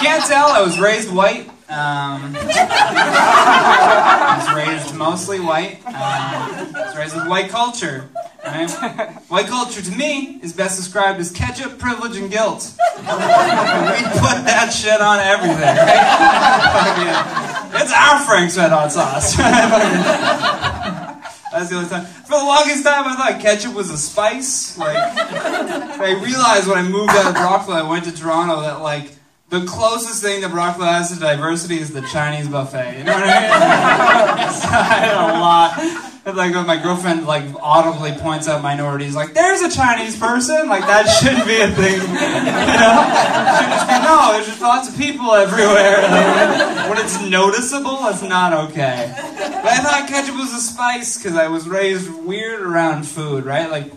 can't tell, I was raised white. Um, I was raised mostly white. Um, I was raised with white culture. Right? White culture to me is best described as ketchup, privilege, and guilt. we put that shit on everything, right? it's our Frank's Red Hot sauce. That's the only time. For the longest time, I thought ketchup was a spice. Like, I realized when I moved out of Brockville, I went to Toronto, that like the closest thing that Brockville has to diversity is the Chinese buffet. You know what I mean? so I had a lot. Like when my girlfriend like audibly points out minorities, like there's a Chinese person, like that shouldn't be a thing. You know? No, there's just lots of people everywhere. Like, when it's noticeable, it's not okay. But I thought ketchup was a spice because I was raised weird around food, right? Like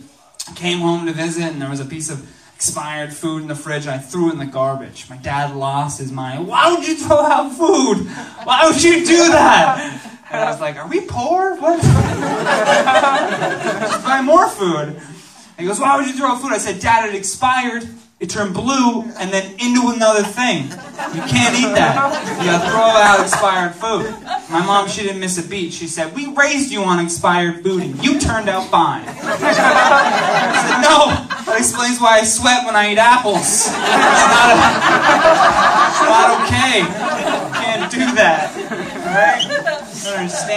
came home to visit and there was a piece of expired food in the fridge and I threw it in the garbage. My dad lost his mind. Why would you throw out food? Why would you do that? And I was like, Are we poor? What? Just buy more food. And he goes, Why would you throw out food? I said, Dad, it expired. It turned blue and then into another thing. You can't eat that. You gotta throw out expired food. My mom, she didn't miss a beat. She said, We raised you on expired food and you turned out fine. I said, No, that explains why I sweat when I eat apples. It's not, a, it's not okay. You can't do that. Right? I understand.